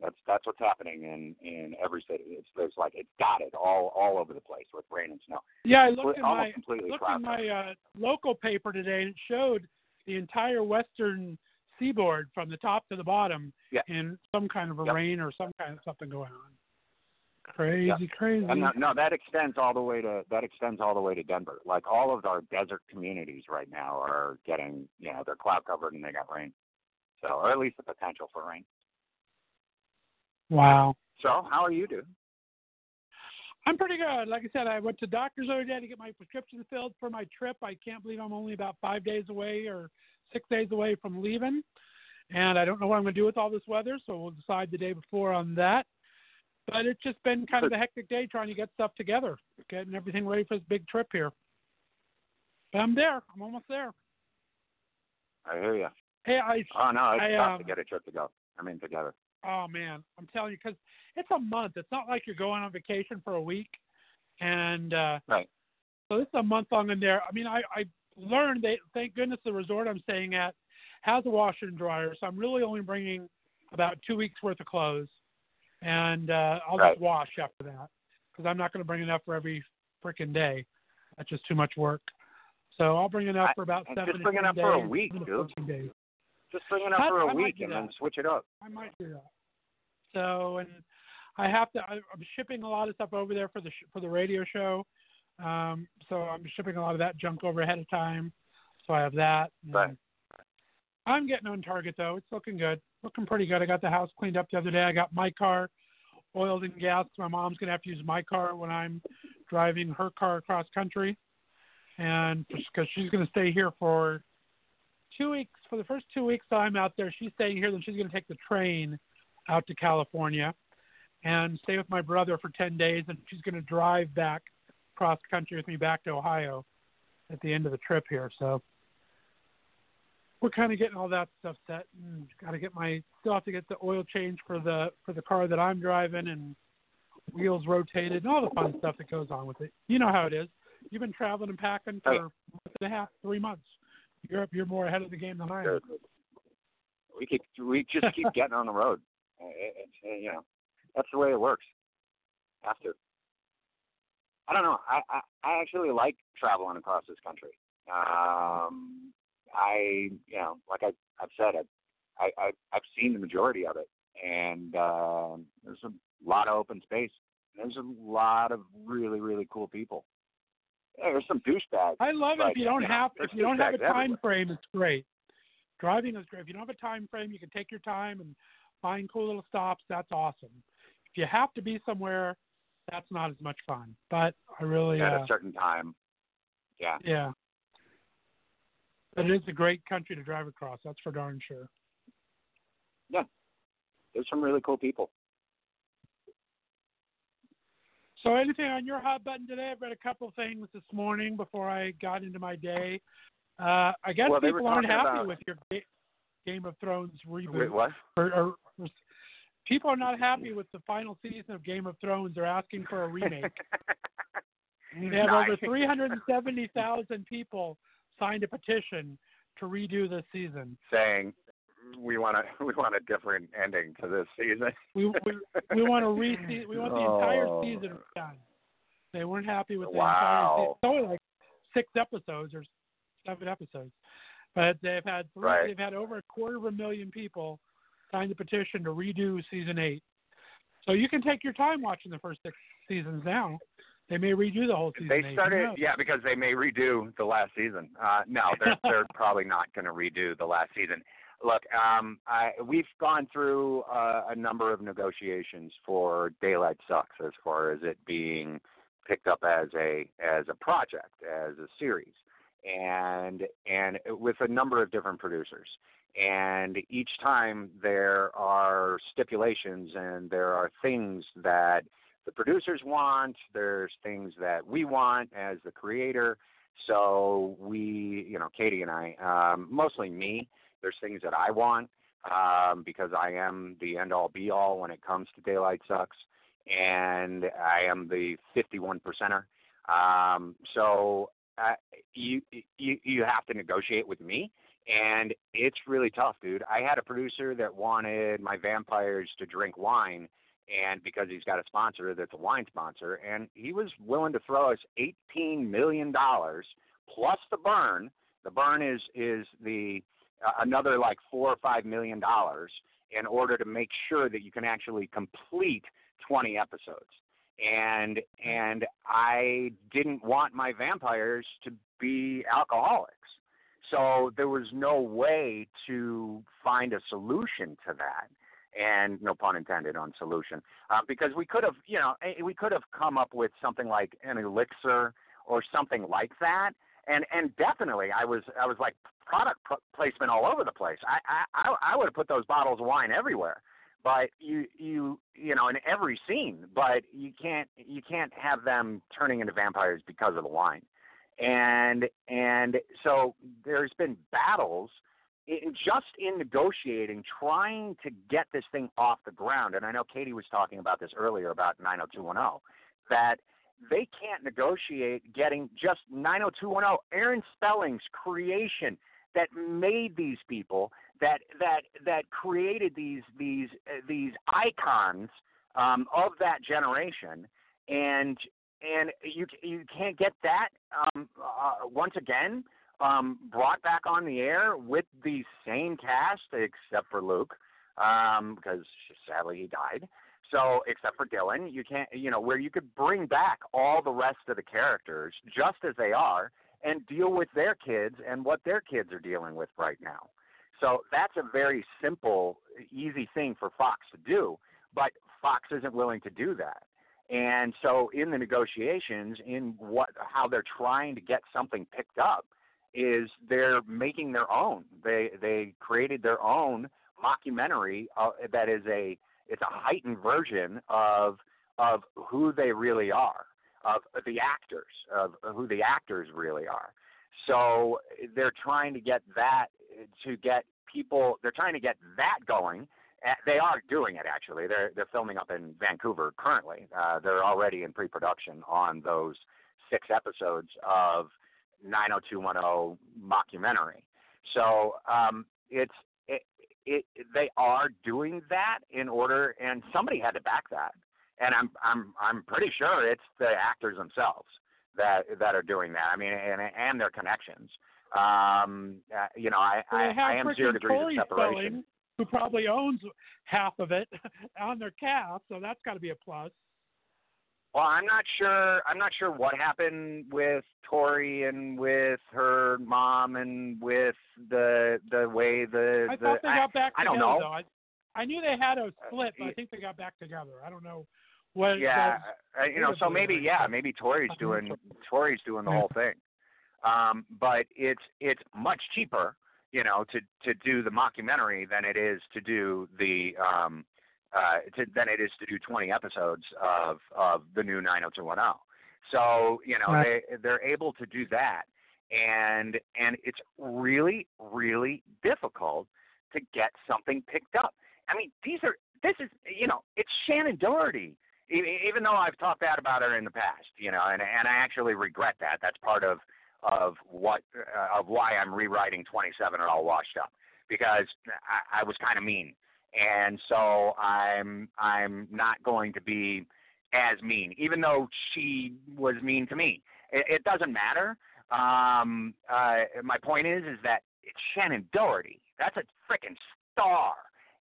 That's that's what's happening in in every city. It's there's like it's dotted all all over the place with rain and snow. Yeah, I looked in almost my looked in my uh, local paper today, and it showed the entire western seaboard from the top to the bottom Yeah. in some kind of a Yep. rain or some kind of something going on. Crazy, crazy. No, that extends all the way to that extends all the way to Denver. Like all of our desert communities right now are getting, you know, they're cloud covered and they got rain. So, or at least the potential for rain. Wow. So, how are you doing? I'm pretty good. Like I said, I went to doctor's the other day to get my prescription filled for my trip. I can't believe I'm only about five days away or six days away from leaving. And I don't know what I'm going to do with all this weather, so we'll decide the day before on that. But it's just been kind of a hectic day trying to get stuff together, getting everything ready for this big trip here. But I'm there. I'm almost there. I hear you. Hey, I. Oh no, it's I, tough um, to get a trip to go. I mean, together. Oh man, I'm telling you, because it's a month. It's not like you're going on vacation for a week, and uh, Right. so this is a month long in there. I mean, I I learned that thank goodness the resort I'm staying at has a washer and dryer, so I'm really only bringing about two weeks worth of clothes, and uh, I'll Right. just wash after that because I'm not going to bring enough for every freaking day. That's just too much work. So I'll bring enough I- for about and seven just bring 10 enough for a week, dude. days. Just bring it up I- for a I week and then switch it up. I might do that. So, and I have to. I, I'm shipping a lot of stuff over there for the for the radio show. Um, so I'm shipping a lot of that junk over ahead of time. So I have that. Right. I'm getting on target though. It's looking good. looking pretty good. I got the house cleaned up the other day. I got my car oiled and gassed. My mom's gonna have to use my car when I'm driving her car across country, and because she's gonna stay here for two weeks. For the first two weeks I'm out there, she's staying here. Then she's gonna take the train out to California and stay with my brother for ten days, and she's gonna drive back cross country with me back to Ohio at the end of the trip here. So we're kind of getting all that stuff set and got to get my still have to get the oil change for the for the car that I'm driving and wheels rotated and all the fun stuff that goes on with it. You know how it is. You've been traveling and packing for a month and a half, three months. You're you're more ahead of the game than I am. We keep we just keep getting on the road. Uh, It's, uh, you know, that's the way it works. To. I don't know. I, I I actually like traveling across this country. Um, I you know, like I I've said, I I I- I've seen the majority of it, and uh, there's a lot of open space. There's a lot of really really cool people. Yeah, there's some douchebags. I love it if you don't have if you don't have a time everywhere. frame. It's great. Driving is great. If you don't have a time frame, you can take your time and find cool little stops. That's awesome. If you have to be somewhere, that's not as much fun. But I really at uh, a certain time. Yeah. yeah. But it is a great country to drive across. That's for darn sure. Yeah. There's some really cool people. So, anything on your hot button today? I've read a couple things this morning before I got into my day. Uh, I guess Well, people aren't happy about- with your Ga- Game of Thrones reboot. Wait, what? Or, or, or- people are not happy with the final season of Game of Thrones. They're asking for a remake. they have over 370,000 people signed a petition to redo this season. saying we want a we want a different ending to this season. We we, we want to re we want the entire Oh. season done. They weren't happy with the Wow. entire season. It's only like six episodes or seven episodes, but they've had three, Right. they've had over a quarter of a million people sign the petition to redo season eight. So you can take your time watching the first six seasons now. They may redo the whole season. They started, knows? yeah, because they may redo the last season. Uh, no, they're they're probably not going to redo the last season. Look, um, I, we've gone through uh, a number of negotiations for Daylight Sucks as far as it being picked up as a as a project, as a series, and and with a number of different producers. And each time there are stipulations and there are things that the producers want. There's things that we want as the creator. So we, you know, Katie and I, um, mostly me. There's things that I want um, because I am the end all be all when it comes to Daylight Sucks, and I am the 51 percenter. Um, so uh, you you you have to negotiate with me, and it's really tough, dude. I had a producer that wanted my vampires to drink wine and because he's got a sponsor that's a wine sponsor, and he was willing to throw us eighteen million dollars plus the burn. The burn is is the another like four or five million dollars in order to make sure that you can actually complete twenty episodes. And and I didn't want my vampires to be alcoholics. So there was no way to find a solution to that and no pun intended on solution, uh, because we could have, you know, eh, we could have come up with something like an elixir or something like that, and and definitely I was I was like product placement all over the place. I I I- I would have put those bottles of wine everywhere, but you you you know in every scene, but you can't you can't have them turning into vampires because of the wine, and and so there's been battles in just in negotiating, trying to get this thing off the ground, and I know Katie was talking about this earlier about 90210, that they can't negotiate getting just 90210, Aaron Spelling's creation that made these people, that that that created these these uh, these icons um, of that generation, and and you you can't get that um, uh, once again um, brought back on the air with the same cast, except for Luke, um, because sadly he died. So, except for Dylan, you can't, you know, where you could bring back all the rest of the characters just as they are and deal with their kids and what their kids are dealing with right now. So that's a very simple, easy thing for Fox to do, but Fox isn't willing to do that. And so in the negotiations, in what how they're trying to get something picked up, is they're making their own. They they created their own mockumentary uh, that is a it's a heightened version of of who they really are, of the actors, of who the actors really are. So they're trying to get that to get people. They're trying to get that going. They are doing it actually. They're they're filming up in Vancouver currently. Uh, they're already in pre-production on those six episodes of 90210 mockumentary. So um, it's it, they are doing that in order, and somebody had to back that, and I'm I'm I'm pretty sure it's the actors themselves that that are doing that. I mean, and and their connections. Um, uh, you know, I Well, I, I am zero degrees of separation. Who probably owns half of it on their cast, so that's got to be a plus. Well, I'm not sure. I'm not sure what happened with Tori and with her mom and with the the way the I the. thought they got back I together don't know. though. I, I knew they had a split, but I think they got back together. I don't know what. yeah, uh, you know, so maybe yeah, maybe Tori's doing. Tori's doing the Yeah. whole thing. Um, but it's it's much cheaper, you know, to to do the mockumentary than it is to do the um uh to, than it is to do 20 episodes of of the new 90210. So, you know, Right. they they're able to do that and and it's really really difficult to get something picked up. I mean, these are this is you know it's Shannen Doherty. Even though I've talked bad about her in the past, you know, and and I actually regret that. That's part of of what uh, of why I'm rewriting 27 are all washed up because I, I was kind of mean, and so I'm I'm not going to be as mean, even though she was mean to me. It, it doesn't matter. Um, uh, my point is, is that it's Shannen Doherty. That's a freaking star.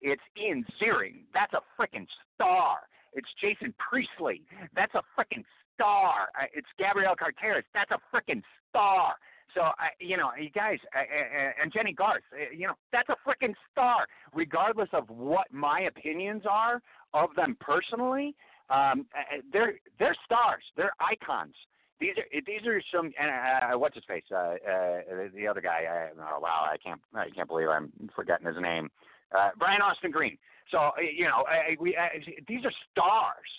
It's Ian Ziering. That's a freaking star. It's Jason Priestley. That's a freaking star. Uh, It's Gabrielle Carteris. That's a freaking star. So, I, you know, you guys, uh, uh, and Jennie Garth, uh, you know, that's a freaking star. Regardless of what my opinions are of them personally, um, they're they're stars. They're icons. These are these are some. Uh, uh, what's his face? Uh, uh, the other guy. Uh, oh, wow, I can't I can't believe I'm forgetting his name. Uh, Brian Austin Green. So uh, you know, uh, we uh, these are stars.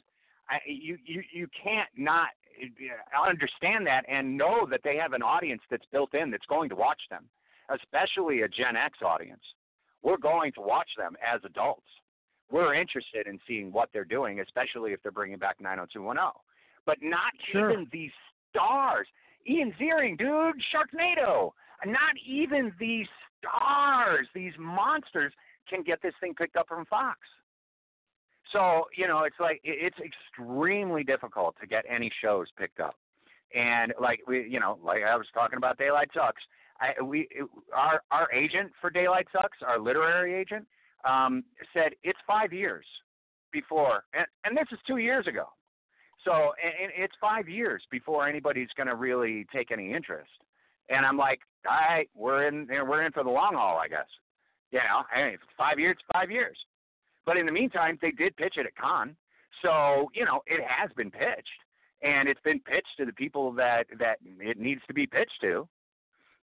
I, you you you can't not understand that and know that they have an audience that's built in that's going to watch them, especially a Gen X audience. We're going to watch them as adults. We're interested in seeing what they're doing, especially if they're bringing back 90210. But not Sure. even these stars. Ian Ziering, dude, Sharknado. Not even these stars, these monsters, can get this thing picked up from Fox. So you know, it's like it's extremely difficult to get any shows picked up. And like we, you know, like I was talking about Daylight Sucks. I we our our agent for Daylight Sucks, our literary agent, um, said it's five years before, and, and this is two years ago. So and, it's five years before anybody's going to really take any interest. And I'm like, all right, we're in we're in for the long haul, I guess. You know, I mean, five years, five years. But in the meantime, they did pitch it at Con, so you know it has been pitched, and it's been pitched to the people that that it needs to be pitched to.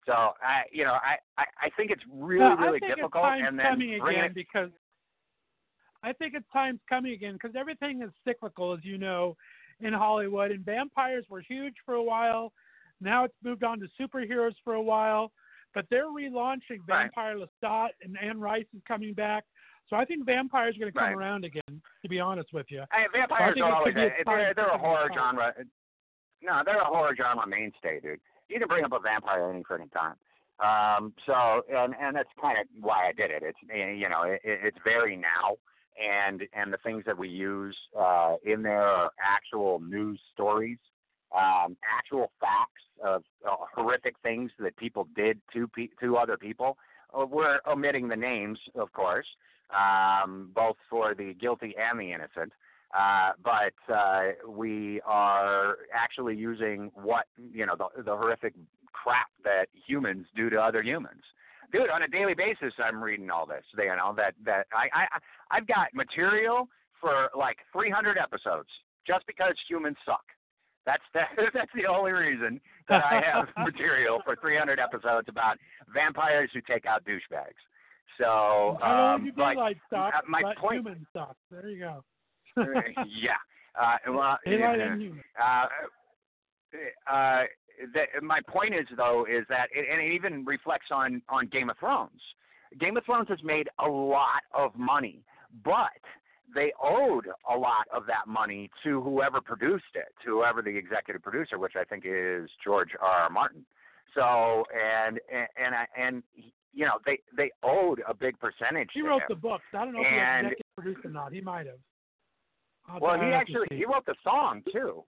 So I, you know, I I, I think it's really No, really difficult, and then coming bringing again it. because I think it's time's coming again because everything is cyclical, as you know, in Hollywood. And vampires were huge for a while. Now it's moved on to superheroes for a while, but they're relaunching Right. Vampire Lestat, and Anne Rice is coming back. So I think vampires are going to come Right. around again. To be honest with you, Hey, vampires are always a, a, they're, they're a horror genre. No, they're a horror genre mainstay, dude. You can bring up a vampire any freaking time. Um, so and and that's kind of why I did it. It's you know it, it's very now, and and the things that we use uh, in there are actual news stories, um, actual facts of uh, horrific things that people did to pe- to other people. Uh, We're omitting the names, of course, um, both for the guilty and the innocent. Uh, but uh, we are actually using what you know the, the horrific crap that humans do to other humans. dude, on a daily basis, I'm reading all this. You know that that I I I've got material for like 300 episodes just because humans suck. That's the, that's the only reason that I have material for 300 episodes about vampires who take out douchebags. So, um, but suck, uh, my but point, human. There you go. yeah. Uh, well, uh, uh, uh, the, my point is though is that it, and it even reflects on on Game of Thrones. Game of Thrones has made a lot of money, but they owed a lot of that money to whoever produced it, to whoever the executive producer, which I think is George R. R. Martin. So and and and, I- and you know they they owed a big percentage. He wrote him. the books. I don't know if he executive produced or not. He might have. I'll Well, he actually he wrote the song too.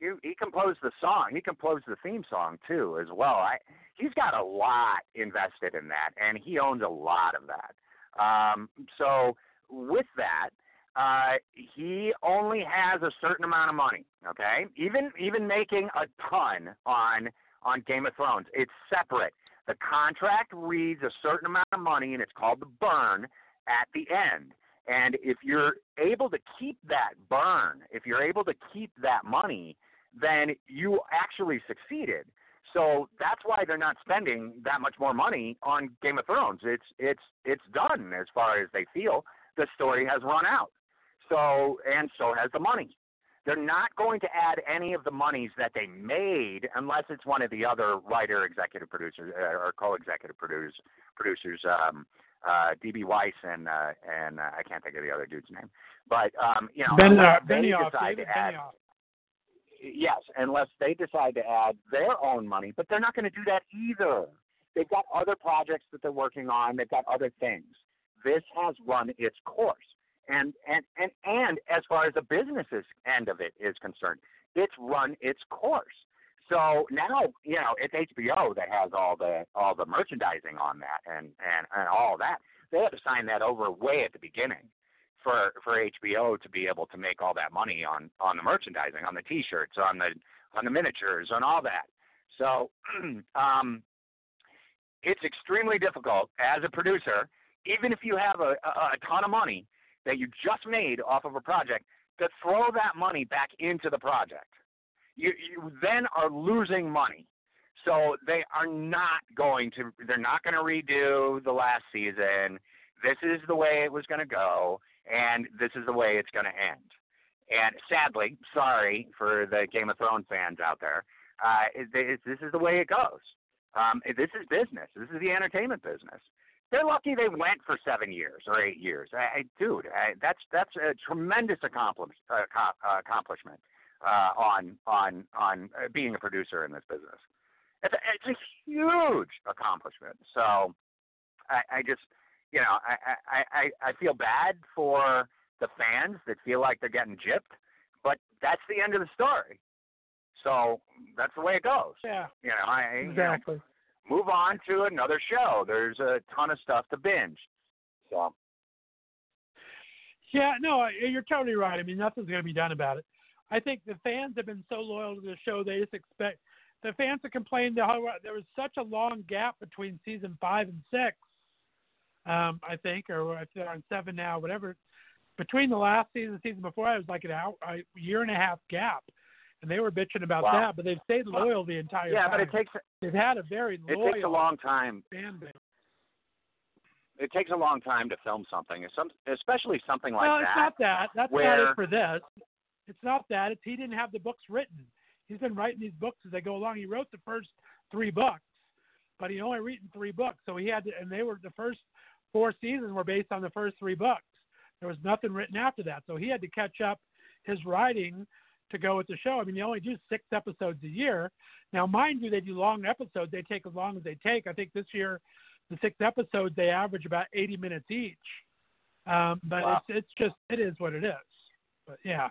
He he composed the song. He composed the theme song too as well. I he's got a lot invested in that, and he owns a lot of that. Um, so with that, uh, he only has a certain amount of money. Okay, even even making a ton on on Game of Thrones, it's separate. The contract reads a certain amount of money, and it's called the burn at the end. And if you're able to keep that burn, if you're able to keep that money, then you actually succeeded. So that's why they're not spending that much more money on Game of Thrones. It's it's it's done as far as they feel. The story has run out. So and so has the money. They're not going to add any of the monies that they made unless it's one of the other writer, executive producers, uh, or co-executive producers, producers, um, uh, DB Weiss and uh, and uh, I can't think of the other dude's name, but um, you know, Ben, uh, they Benioff, decide David to add, Benioff. yes, unless they decide to add their own money, but they're not going to do that either. They've got other projects that they're working on. They've got other things. This has run its course, and and and and as far as the business's end of it is concerned, it's run its course. So now, you know, it's HBO that has all the all the merchandising on that and and and all that. They had to sign that over way at the beginning for for HBO to be able to make all that money on on the merchandising, on the T-shirts, on the on the miniatures, on all that. So, um, it's extremely difficult as a producer, even if you have a, a, a ton of money that you just made off of a project, to throw that money back into the project. You you then are losing money. So they are not going to they're not going to redo the last season. This is the way it was going to go and this is the way it's going to end. And sadly, sorry for the Game of Thrones fans out there, uh, it, it, this is the way it goes. Um, this is business. This is the entertainment business. They're lucky they went for seven years or eight years. I, I, dude, I, that's that's a tremendous accomplish, uh, co- uh, accomplishment uh, on on on uh, being a producer in this business. It's a, it's a huge accomplishment. So I, I just you know I, I I I feel bad for the fans that feel like they're getting gypped, but that's the end of the story. So that's the way it goes. Yeah, You know, I you know, exactly. Move on to another show. There's a ton of stuff to binge. So Yeah, no, you're totally right. I mean, nothing's going to be done about it. I think the fans have been so loyal to the show, they just expect the fans have complained that how there was such a long gap between season five and six. Um, I think, or if they're on seven now, whatever. Between the last season and the season before, it was like an hour, a year and a half gap, and they were bitching about Wow. that. But they've stayed loyal the entire yeah, time. but it takes they've had a very loyal. it takes a long time. fan base. It takes a long time to film something, some especially something like well, that. No, it's not that. That's not it for this. It's not that. It's he didn't have the books written. He's been writing these books as they go along. He wrote the first three books, but he only written three books. So he had to, and they were the first four seasons were based on the first three books. There was nothing written after that, so he had to catch up his writing to go with the show. I mean, they only do six episodes a year. Now, mind you, they do long episodes. They take as long as they take. I think this year, the six episodes they average about 80 minutes each. Um, but Wow. it's it's just it is what it is. But yeah,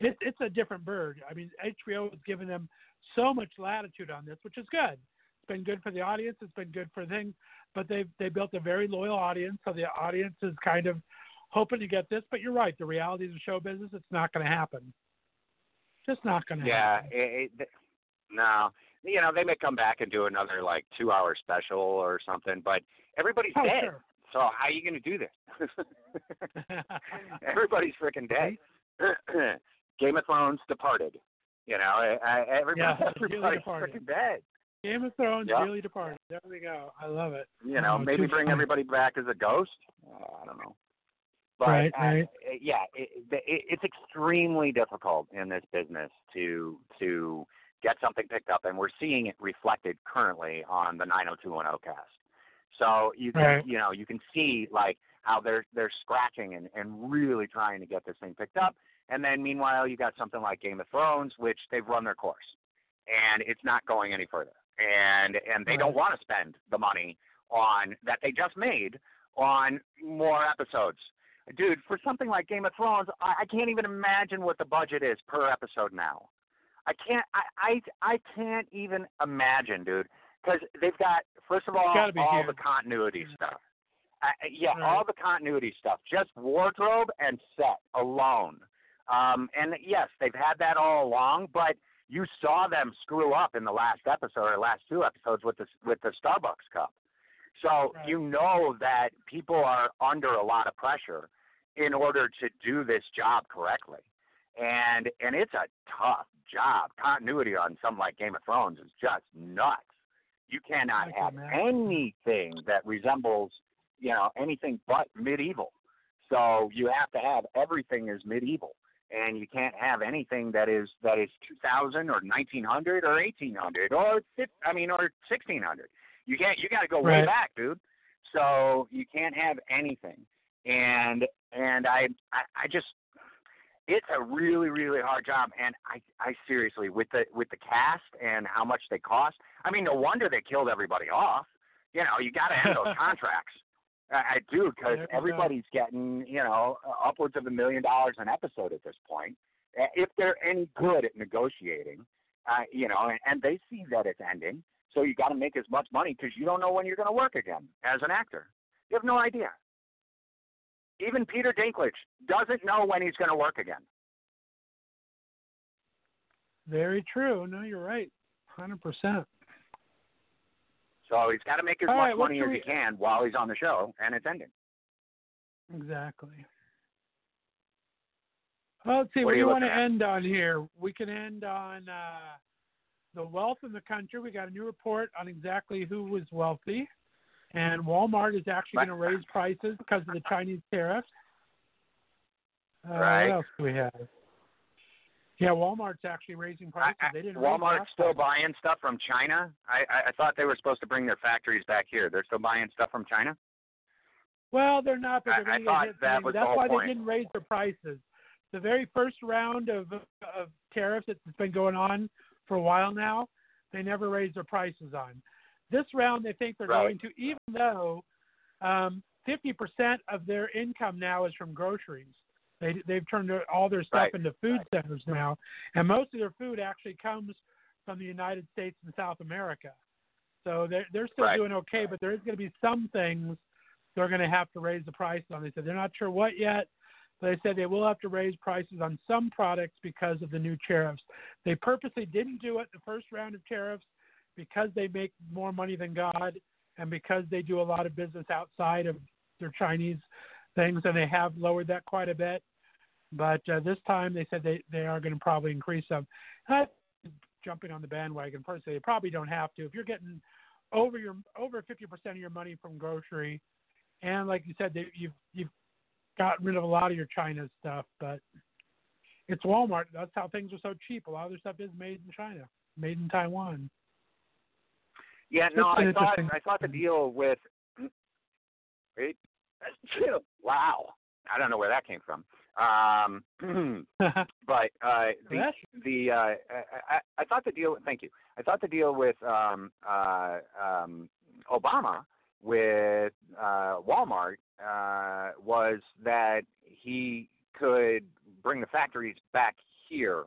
it's it's a different bird. I mean, HBO has given them so much latitude on this, which is good. It's been good for the audience. It's been good for things. But they've they built a very loyal audience, so the audience is kind of hoping to get this. But you're right. The realities of show business, it's not going to happen. Just not going to Yeah, it, it, No, you know they may come back and do another like two-hour special or something, but everybody's Oh, dead. sure. So how are you going to do this? Everybody's freaking dead. Game of Thrones departed. You know, I, I, everybody, Yeah, everybody's departed. freaking dead. Game of Thrones Yep. really departed. There we go. I love it. You know, Oh, maybe bring everybody back as a ghost. Uh, I don't know. But Right, uh, right. yeah, it, it, it's extremely difficult in this business to to get something picked up, and we're seeing it reflected currently on the 90210 cast. So you can Right. you know you can see like how they're they're scratching and, and really trying to get this thing picked up, and then meanwhile you got something like Game of Thrones, which they've run their course, and it's not going any further, and and they don't want to spend the money on that they just made on more episodes. Dude, for something like Game of Thrones, I, I can't even imagine what the budget is per episode now. I can't. I I, I can't even imagine, dude, because they've got first of all all huge. the continuity stuff. Uh, yeah, Right. all the continuity stuff, just wardrobe and set alone. Um, and yes, they've had that all along, but you saw them screw up in the last episode or last two episodes with the with the Starbucks cup. So Right. you know that people are under a lot of pressure in order to do this job correctly. And and it's a tough job. Continuity on something like Game of Thrones is just nuts. You cannot can have anything that resembles, you know, anything but medieval. So you have to have everything is medieval, and you can't have anything that is that is 2000 or 1900 or 1800 or I mean or 1600. You can't. You got to go way Right. back, dude. So you can't have anything. And and I I, I just it's a really really hard job and I I seriously with the with the cast and how much they cost. I mean, no wonder they killed everybody off. You know, you got to end those contracts. I, I do because There you go. everybody's getting you know upwards of a million dollars an episode at this point. If they're any good at negotiating, uh, you know, and, and they see that it's ending, so you got to make as much money because you don't know when you're going to work again as an actor. You have no idea. Even Peter Dinklage doesn't know when he's going to work again. Very true. No, you're right. Hundred percent. So he's got to make as All much right, money as we- he can while he's on the show, and it's ending. Exactly. Well, let's see. What What, do you you want to end on here? We can end on uh, the wealth in the country. We got a new report on exactly who was wealthy, and Walmart is actually going to raise prices because of the Chinese tariffs. Uh, Right. What else do we have? Yeah, Walmart's actually raising prices. I, I, they didn't. Walmart's still buying stuff from China. I, I, I thought they were supposed to bring their factories back here. They're still buying stuff from China. Well, they're not, but I- they're I to thought hit. that was the That's whole why point. they didn't raise their prices. The very first round of of tariffs that's been going on for a while now, they never raised their prices on. This round, they think they're Right. going to, even though um, 50% of their income now is from groceries. They they've turned their- all their stuff Right. into food centers now, and most of their food actually comes from the United States and South America. So they're they're still Right. doing okay, but there is going to be some things they're going to have to raise the price on. They said they're not sure what yet, they said they will have to raise prices on some products because of the new tariffs. They purposely didn't do it the first round of tariffs because they make more money than God and because they do a lot of business outside of their Chinese things, and they have lowered that quite a bit. But uh, this time they said they, they are going to probably increase them. Uh, jumping on the bandwagon personally, they probably don't have to. If you're getting over your over 50% of your money from grocery, and like you said, they, you've you've gotten rid of a lot of your China stuff, but it's Walmart. That's how things are so cheap. A lot of their stuff is made in China, made in Taiwan. Yeah, no, I thought I thought the deal with. Wait, wow, I don't know where that came from. Um, but uh, the the uh, I, I, I thought the deal. Thank you. I thought the deal with um, uh, um, Obama with uh, Walmart uh, was that he could bring the factories back here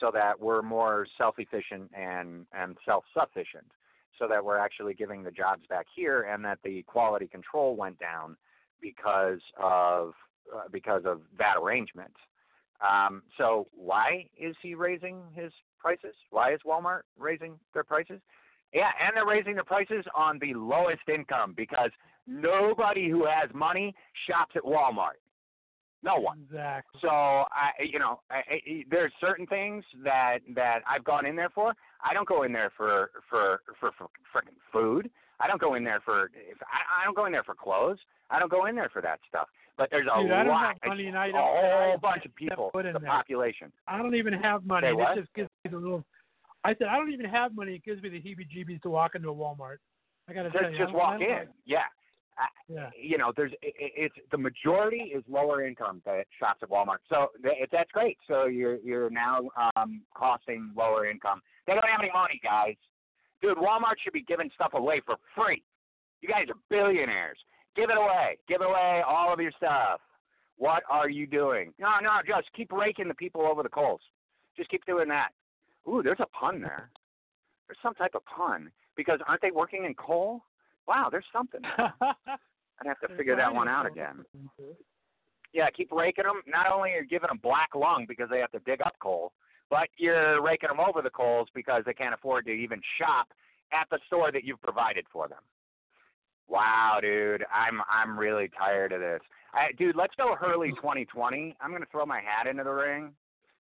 so that we're more self-efficient and and self-sufficient so that we're actually giving the jobs back here and that the quality control went down because of uh, because of that arrangement Um, so why is he raising his prices? Why is Walmart raising their prices? Yeah, and they're raising the prices on the lowest income because nobody who has money shops at Walmart. No one. Exactly. So I, you know, I, I, there's certain things that that I've gone in there for. I don't go in there for for for, for freaking food. I don't go in there for. I, I don't go in there for clothes. I don't go in there for that stuff. But there's a Dude, I don't lot, money and I a don't- whole I bunch of people, in the there. population. I don't even have money. Say what? It just gives me the little. I said I don't even have money. It gives me the heebie-jeebies to walk into a Walmart. I got to tell you, just walk in. like- Yeah. Yeah. you know, there's it, it- it's the majority is lower income that shops at Walmart. So th- that's great. So you're you're now um, costing lower income. They don't have any money, guys. Dude, Walmart should be giving stuff away for free. You guys are billionaires. Give it away. Give away all of your stuff. What are you doing? No, no, just keep raking the people over the coals. Just keep doing that. Ooh, there's a pun there. There's some type of pun because aren't they working in coal? Wow, there's something. there. I'd have to figure that one out again. Yeah, keep raking them. Not only are you giving them black lung because they have to dig up coal, but you're raking them over the coals because they can't afford to even shop at the store that you've provided for them. Wow, dude, I'm I'm really tired of this. I, dude, let's go Hurley 2020. I'm gonna throw my hat into the ring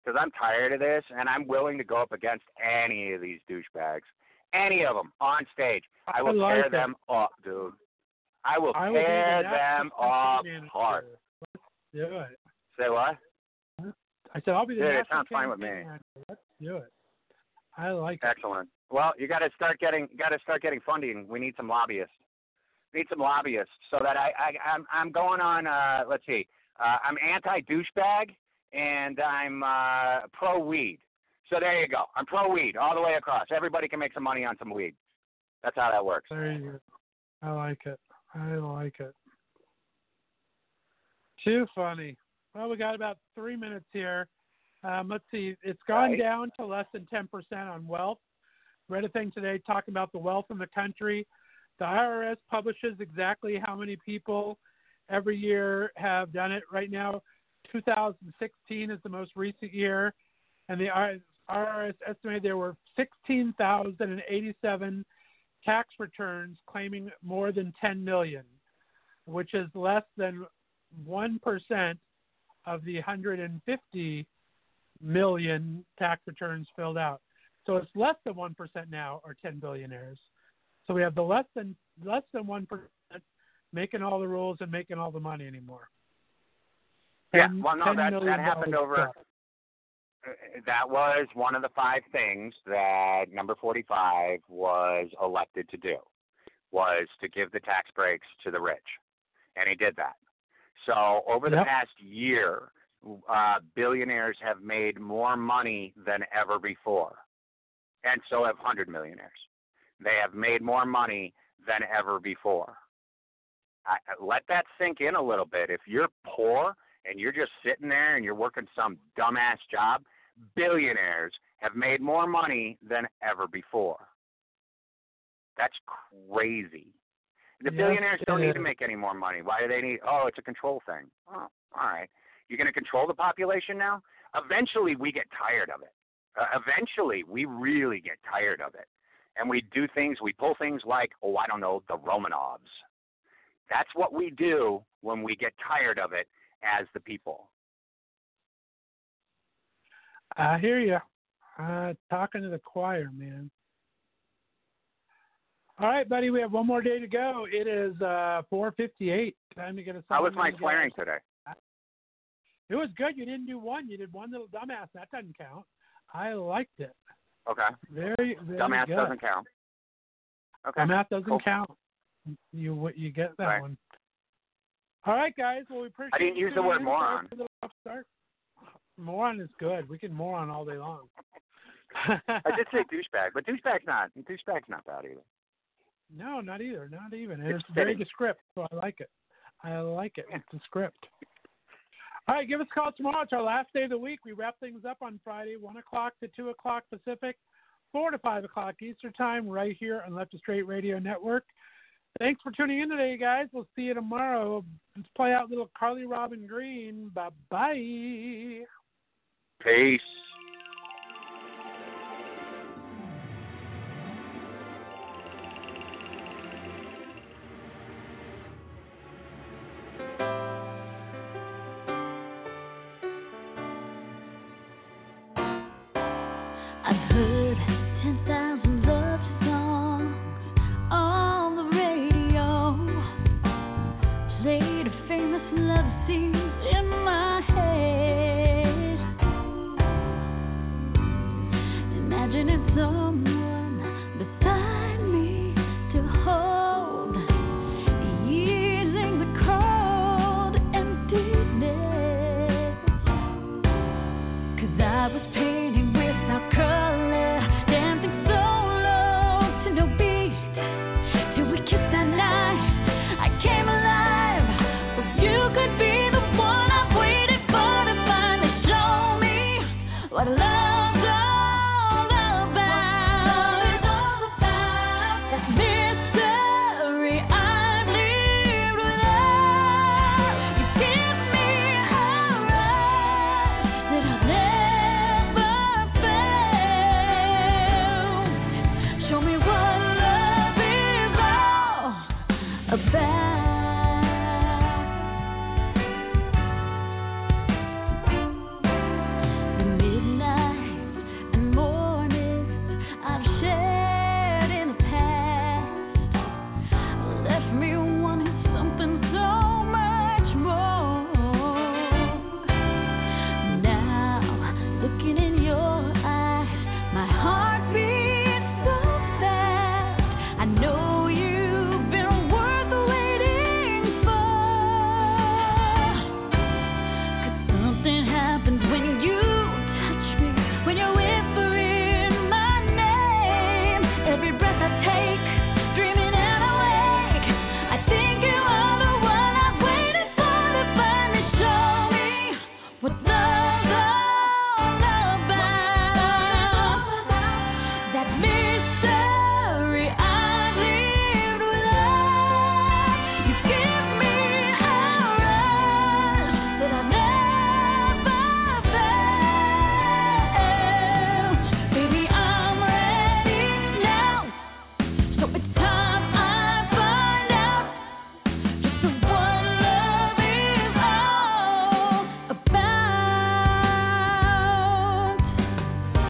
because I'm tired of this, and I'm willing to go up against any of these douchebags, any of them on stage. I will like tear it. them up, dude. I will I will be the tear them apart. Do it. Say what? I said I'll be the Dude, it sounds fine with me. Let's do it. I like it. Excellent. Well, you got to start getting got to start getting funding. We need some lobbyists. Need some lobbyists so that I, I I'm I'm going on. Uh, let's see. Uh, I'm anti douchebag and I'm uh, pro weed. So there you go. I'm pro weed all the way across. Everybody can make some money on some weed. That's how that works. There you go. I like it. I like it. Too funny. Well, we got about three minutes here. Um, let's see. It's gone Right. down to less than 10% on wealth. Read a thing today talking about the wealth in the country. The IRS publishes exactly how many people every year have done it. Right now, 2016 is the most recent year, and the IRS estimated there were 16,087 tax returns claiming more than 10 million, which is less than 1% of the 150 million tax returns filled out. So it's less than 1% now are 10 billionaires. So we have the less than less than 1% making all the rules and making all the money anymore. Yeah. 10 Well, no, that that happened over. stuff. That was one of the five things that number 45 was elected to do, was to give the tax breaks to the rich, and he did that. So over the Yep. past year, uh, billionaires have made more money than ever before, and so have hundred millionaires. They have made more money than ever before. I, I- let that sink in a little bit. If you're poor and you're just sitting there and you're working some dumbass job, billionaires have made more money than ever before. That's crazy. The Yes, billionaires don't need to make any more money. Why do they need? Oh, it's a control thing. Oh, all right. You're going to control the population now? Eventually, we get tired of it. Uh, eventually, we really get tired of it. And we do things, we pull things like, oh, I don't know, the Romanovs. That's what we do when we get tired of it as the people. I hear you. Uh, talking to the choir, man. All right, buddy. We have one more day to go. It is uh, 4:58. Time to get us. How was my swearing today? It was good. You didn't do one. You did one little dumbass. That doesn't count. I liked it. Okay. Very, very Dumbass good. doesn't count. Okay. Dumbass doesn't Cool. count. You you get that Right. one. All right, guys. Well, we appreciate. I didn't use the word moron. Sorry for the rough start. Moron is good. We can moron all day long. I did say douchebag, but douchebag's not. Douchebag's not bad either. No, not either. Not even. And It's it's, very fitting. descript, so I like it. I like it. It's a script. All right, give us a call tomorrow. It's our last day of the week. We wrap things up on Friday, 1 o'clock to 2 o'clock Pacific, 4 to 5 o'clock Eastern Time, right here on Left of Str8 Radio Network. Thanks for tuning in today, guys. We'll see you tomorrow. Let's play out little Carly Robin Green. Bye bye. Peace.